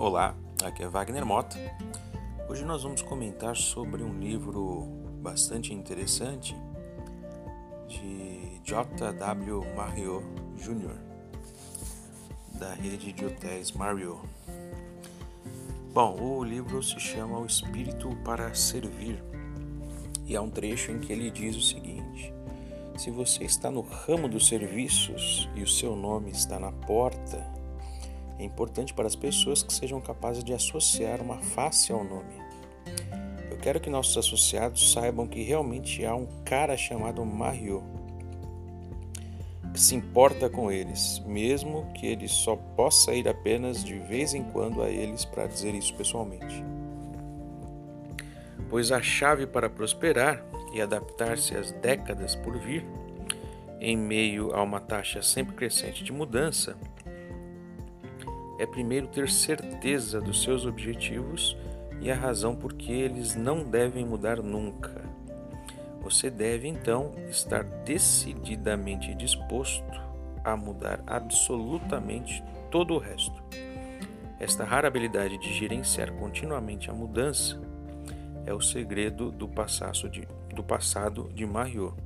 Olá, aqui é Wagner Mota. Hoje nós vamos comentar sobre um livro bastante interessante de J.W. Marriott Jr., da rede de hotéis Marriott. Bom, o livro se chama O Espírito para Servir e há um trecho em que ele diz o seguinte: Se você está no ramo dos serviços e o seu nome está na porta, é importante para as pessoas que sejam capazes de associar uma face ao nome. Eu quero que nossos associados saibam que realmente há um cara chamado Mario que se importa com eles, mesmo que ele só possa ir apenas de vez em quando a eles para dizer isso pessoalmente. Pois a chave para prosperar e adaptar-se às décadas por vir, em meio a uma taxa sempre crescente de mudança, é primeiro ter certeza dos seus objetivos e a razão por que eles não devem mudar nunca. Você deve então estar decididamente disposto a mudar absolutamente todo o resto. Esta rara habilidade de gerenciar continuamente a mudança é o segredo do, de, do passado de Mario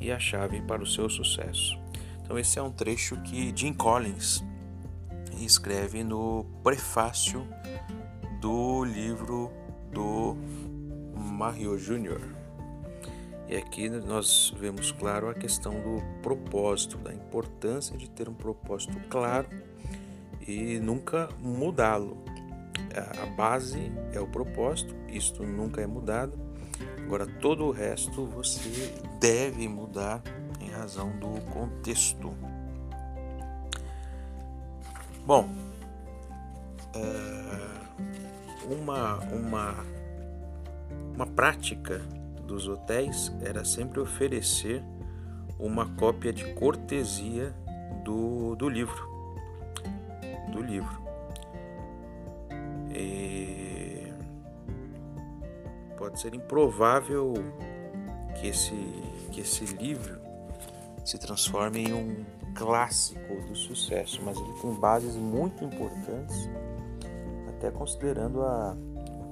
e a chave para o seu sucesso. Então esse é um trecho que Jim Collins escreve no prefácio do livro do Mario Júnior. E aqui nós vemos claro a questão do propósito, da importância de ter um propósito claro e nunca mudá-lo. A base é o propósito, isto nunca é mudado. Agora, todo o resto você deve mudar em razão do contexto. Bom, é, uma, uma, uma prática dos hotéis era sempre oferecer uma cópia de cortesia do, do livro. Do livro. E pode ser improvável que esse, que esse livro se transforme em um clássico do sucesso, mas ele tem bases muito importantes, até considerando a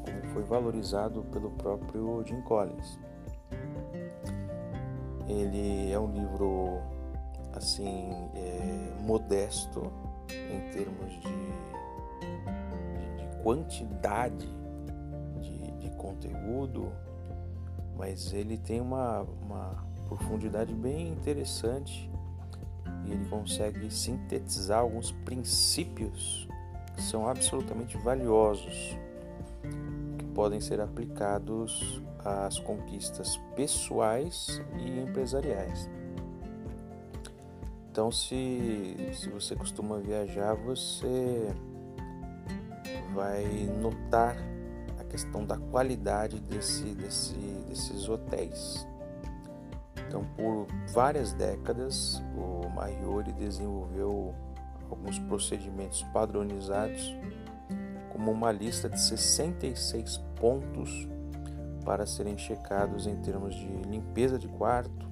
como foi valorizado pelo próprio Jim Collins. Ele é um livro assim é, modesto em termos de, de, de quantidade de, de, conteúdo, mas ele tem uma, uma profundidade bem interessante e ele consegue sintetizar alguns princípios que são absolutamente valiosos, que podem ser aplicados às conquistas pessoais e empresariais. Então, se, se você costuma viajar, você vai notar a questão da qualidade desse, desse, desses hotéis. Então, por várias décadas, o Maiori desenvolveu alguns procedimentos padronizados, como uma lista de 66 pontos para serem checados em termos de limpeza de quarto,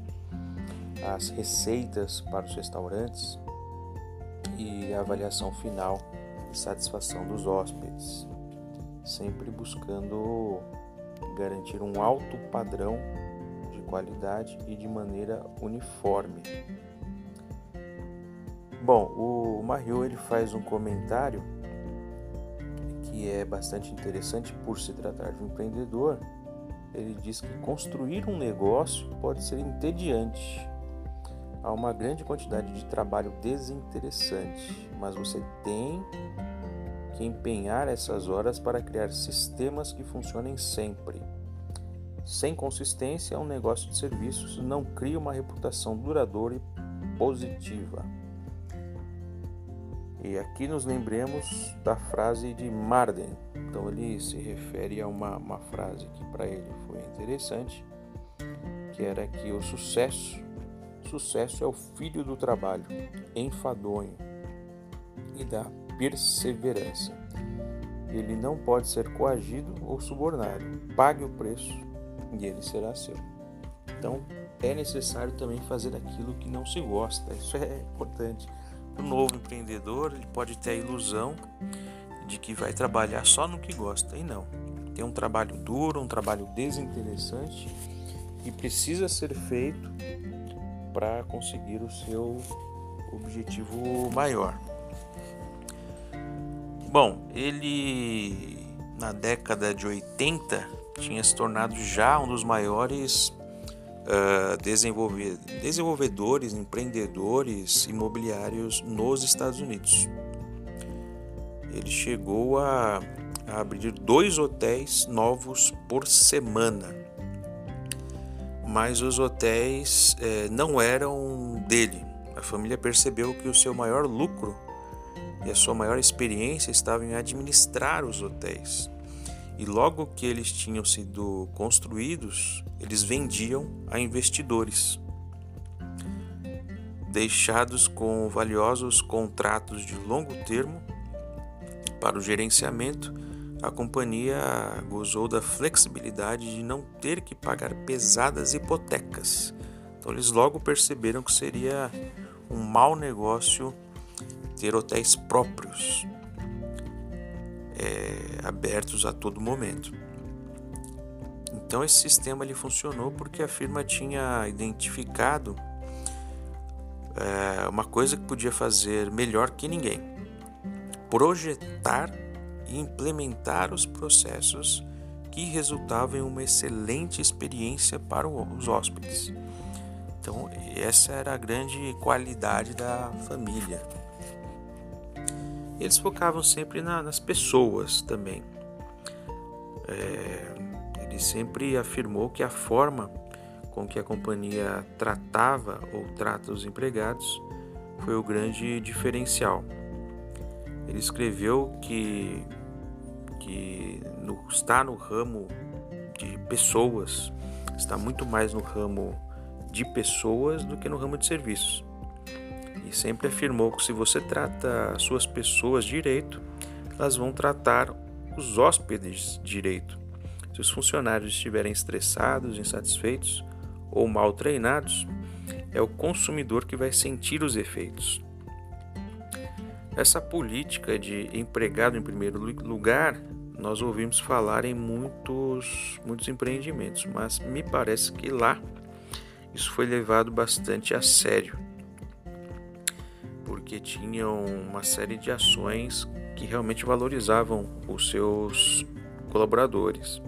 as receitas para os restaurantes e a avaliação final de satisfação dos hóspedes, sempre buscando garantir um alto padrão qualidade e de maneira uniforme. Bom, o Mario ele faz um comentário que é bastante interessante por se tratar de um empreendedor. Ele diz que construir um negócio pode ser entediante. Há uma grande quantidade de trabalho desinteressante, mas você tem que empenhar essas horas para criar sistemas que funcionem sempre. Sem consistência, um negócio de serviços não cria uma reputação duradoura e positiva. E aqui nos lembremos da frase de Marden. Então ele se refere a uma, uma frase que para ele foi interessante, que era que o sucesso, sucesso é o filho do trabalho, enfadonho e da perseverança. Ele não pode ser coagido ou subornado. Pague o preço e ele será seu. Então, é necessário também fazer aquilo que não se gosta. Isso é importante. O novo empreendedor, ele pode ter a ilusão de que vai trabalhar só no que gosta. E não. Tem um trabalho duro, um trabalho desinteressante e precisa ser feito para conseguir o seu objetivo maior. Bom, ele na década de 80 tinha se tornado já um dos maiores uh, desenvolvedores, empreendedores imobiliários nos Estados Unidos. Ele chegou a, a abrir dois hotéis novos por semana, mas os hotéis eh, não eram dele. A família percebeu que o seu maior lucro e a sua maior experiência estava em administrar os hotéis. E logo que eles tinham sido construídos, eles vendiam a investidores, deixados com valiosos contratos de longo termo para o gerenciamento. A companhia gozou da flexibilidade de não ter que pagar pesadas hipotecas. Então eles logo perceberam que seria um mau negócio ter hotéis próprios é, abertos a todo momento. Então esse sistema ele funcionou porque a firma tinha identificado é, uma coisa que podia fazer melhor que ninguém: projetar e implementar os processos que resultavam em uma excelente experiência para os hóspedes. Então essa era a grande qualidade da família. Eles focavam sempre na, nas pessoas também. É, ele sempre afirmou que a forma com que a companhia tratava ou trata os empregados foi o grande diferencial. Ele escreveu que, que no, está no ramo de pessoas, está muito mais no ramo de pessoas do que no ramo de serviços sempre afirmou que se você trata suas pessoas direito, elas vão tratar os hóspedes direito. Se os funcionários estiverem estressados, insatisfeitos ou mal treinados, é o consumidor que vai sentir os efeitos. Essa política de empregado em primeiro lugar, nós ouvimos falar em muitos, muitos empreendimentos, mas me parece que lá isso foi levado bastante a sério porque tinham uma série de ações que realmente valorizavam os seus colaboradores.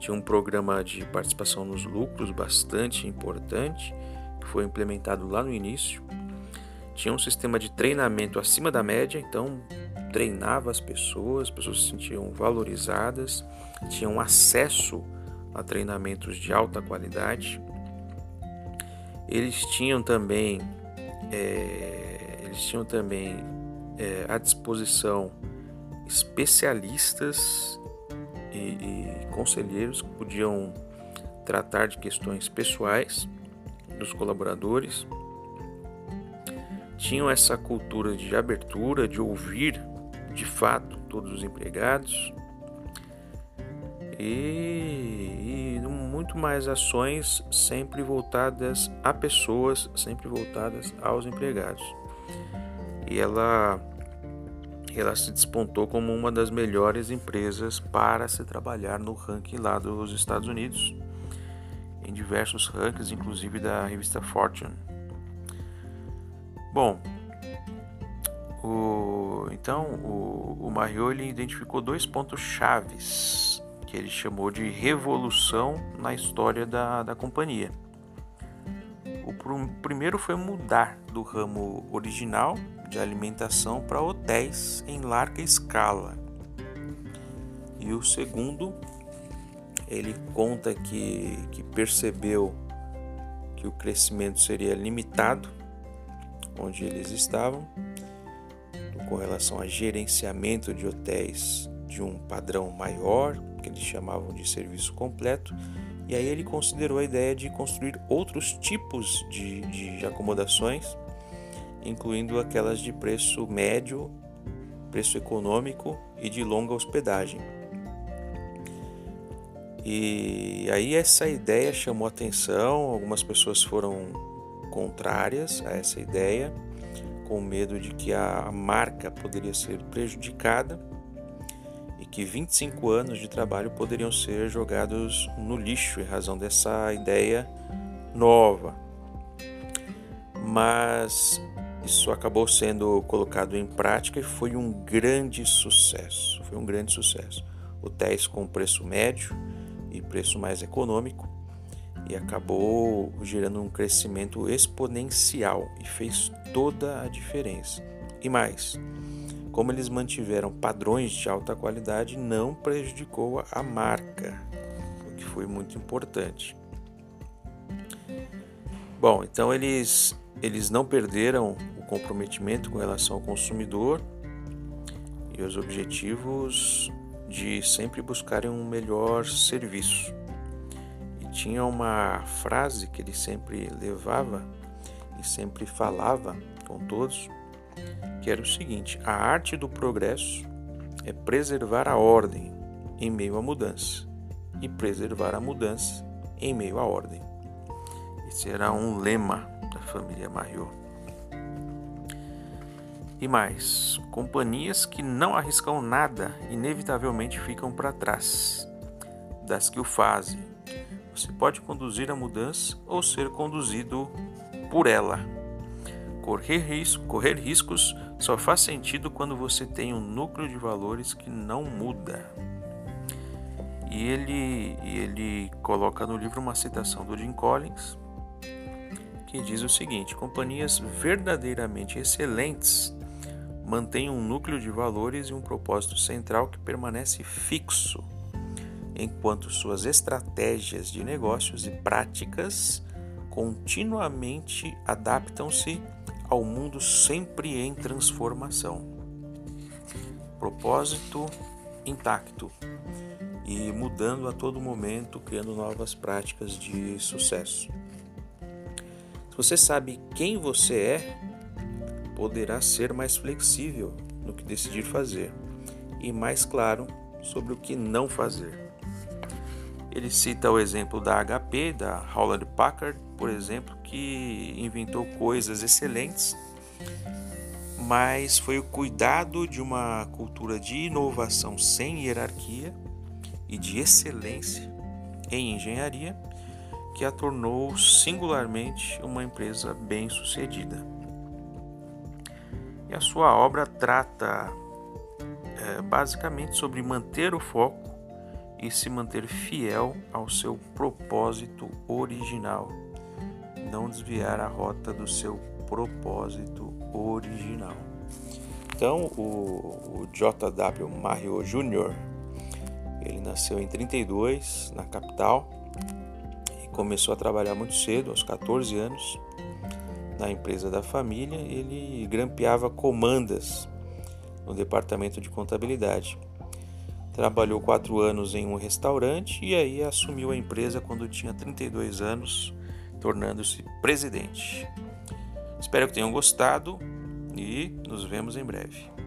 Tinha um programa de participação nos lucros bastante importante, que foi implementado lá no início. Tinha um sistema de treinamento acima da média, então treinava as pessoas, as pessoas se sentiam valorizadas, tinham acesso a treinamentos de alta qualidade. Eles tinham também é, eles tinham também é, à disposição especialistas e, e conselheiros que podiam tratar de questões pessoais dos colaboradores. Tinham essa cultura de abertura, de ouvir de fato todos os empregados e, e, muito mais ações sempre voltadas a pessoas, sempre voltadas aos empregados e ela ela se despontou como uma das melhores empresas para se trabalhar no ranking lá dos Estados Unidos, em diversos rankings, inclusive da revista Fortune. Bom, o, então o, o identificou dois pontos chaves que ele chamou de revolução na história da, da companhia. O primeiro foi mudar do ramo original de alimentação para hotéis em larga escala. E o segundo, ele conta que, que percebeu que o crescimento seria limitado onde eles estavam, com relação a gerenciamento de hotéis de um padrão maior, que eles chamavam de serviço completo, e aí ele considerou a ideia de construir outros tipos de, de acomodações incluindo aquelas de preço médio, preço econômico e de longa hospedagem. E aí essa ideia chamou atenção, algumas pessoas foram contrárias a essa ideia, com medo de que a marca poderia ser prejudicada. Que 25 anos de trabalho poderiam ser jogados no lixo em razão dessa ideia nova. Mas isso acabou sendo colocado em prática e foi um grande sucesso. Foi um grande sucesso. Hotéis com preço médio e preço mais econômico e acabou gerando um crescimento exponencial e fez toda a diferença. E mais, como eles mantiveram padrões de alta qualidade, não prejudicou a marca, o que foi muito importante. Bom, então eles, eles não perderam o comprometimento com relação ao consumidor e os objetivos de sempre buscarem um melhor serviço. E tinha uma frase que ele sempre levava e sempre falava com todos, que era o seguinte: a arte do progresso é preservar a ordem em meio à mudança e preservar a mudança em meio à ordem. Esse era um lema da família Mario. E mais, companhias que não arriscam nada inevitavelmente ficam para trás das que o fazem. Você pode conduzir a mudança ou ser conduzido por ela. Correr, risco, correr riscos só faz sentido quando você tem um núcleo de valores que não muda. E ele, ele coloca no livro uma citação do Jim Collins, que diz o seguinte: companhias verdadeiramente excelentes mantêm um núcleo de valores e um propósito central que permanece fixo, enquanto suas estratégias de negócios e práticas continuamente adaptam-se ao mundo sempre em transformação. Propósito intacto e mudando a todo momento, criando novas práticas de sucesso. Se você sabe quem você é, poderá ser mais flexível no que decidir fazer e mais claro sobre o que não fazer. Ele cita o exemplo da HP, da Hewlett Packard, por exemplo, que inventou coisas excelentes, mas foi o cuidado de uma cultura de inovação sem hierarquia e de excelência em engenharia que a tornou singularmente uma empresa bem-sucedida. E a sua obra trata é, basicamente sobre manter o foco e se manter fiel ao seu propósito original não desviar a rota do seu propósito original. Então, o, o J.W. Mario Jr., ele nasceu em 32, na capital, e começou a trabalhar muito cedo, aos 14 anos, na empresa da família. Ele grampeava comandas no departamento de contabilidade. Trabalhou quatro anos em um restaurante e aí assumiu a empresa quando tinha 32 anos, tornando-se presidente. Espero que tenham gostado e nos vemos em breve.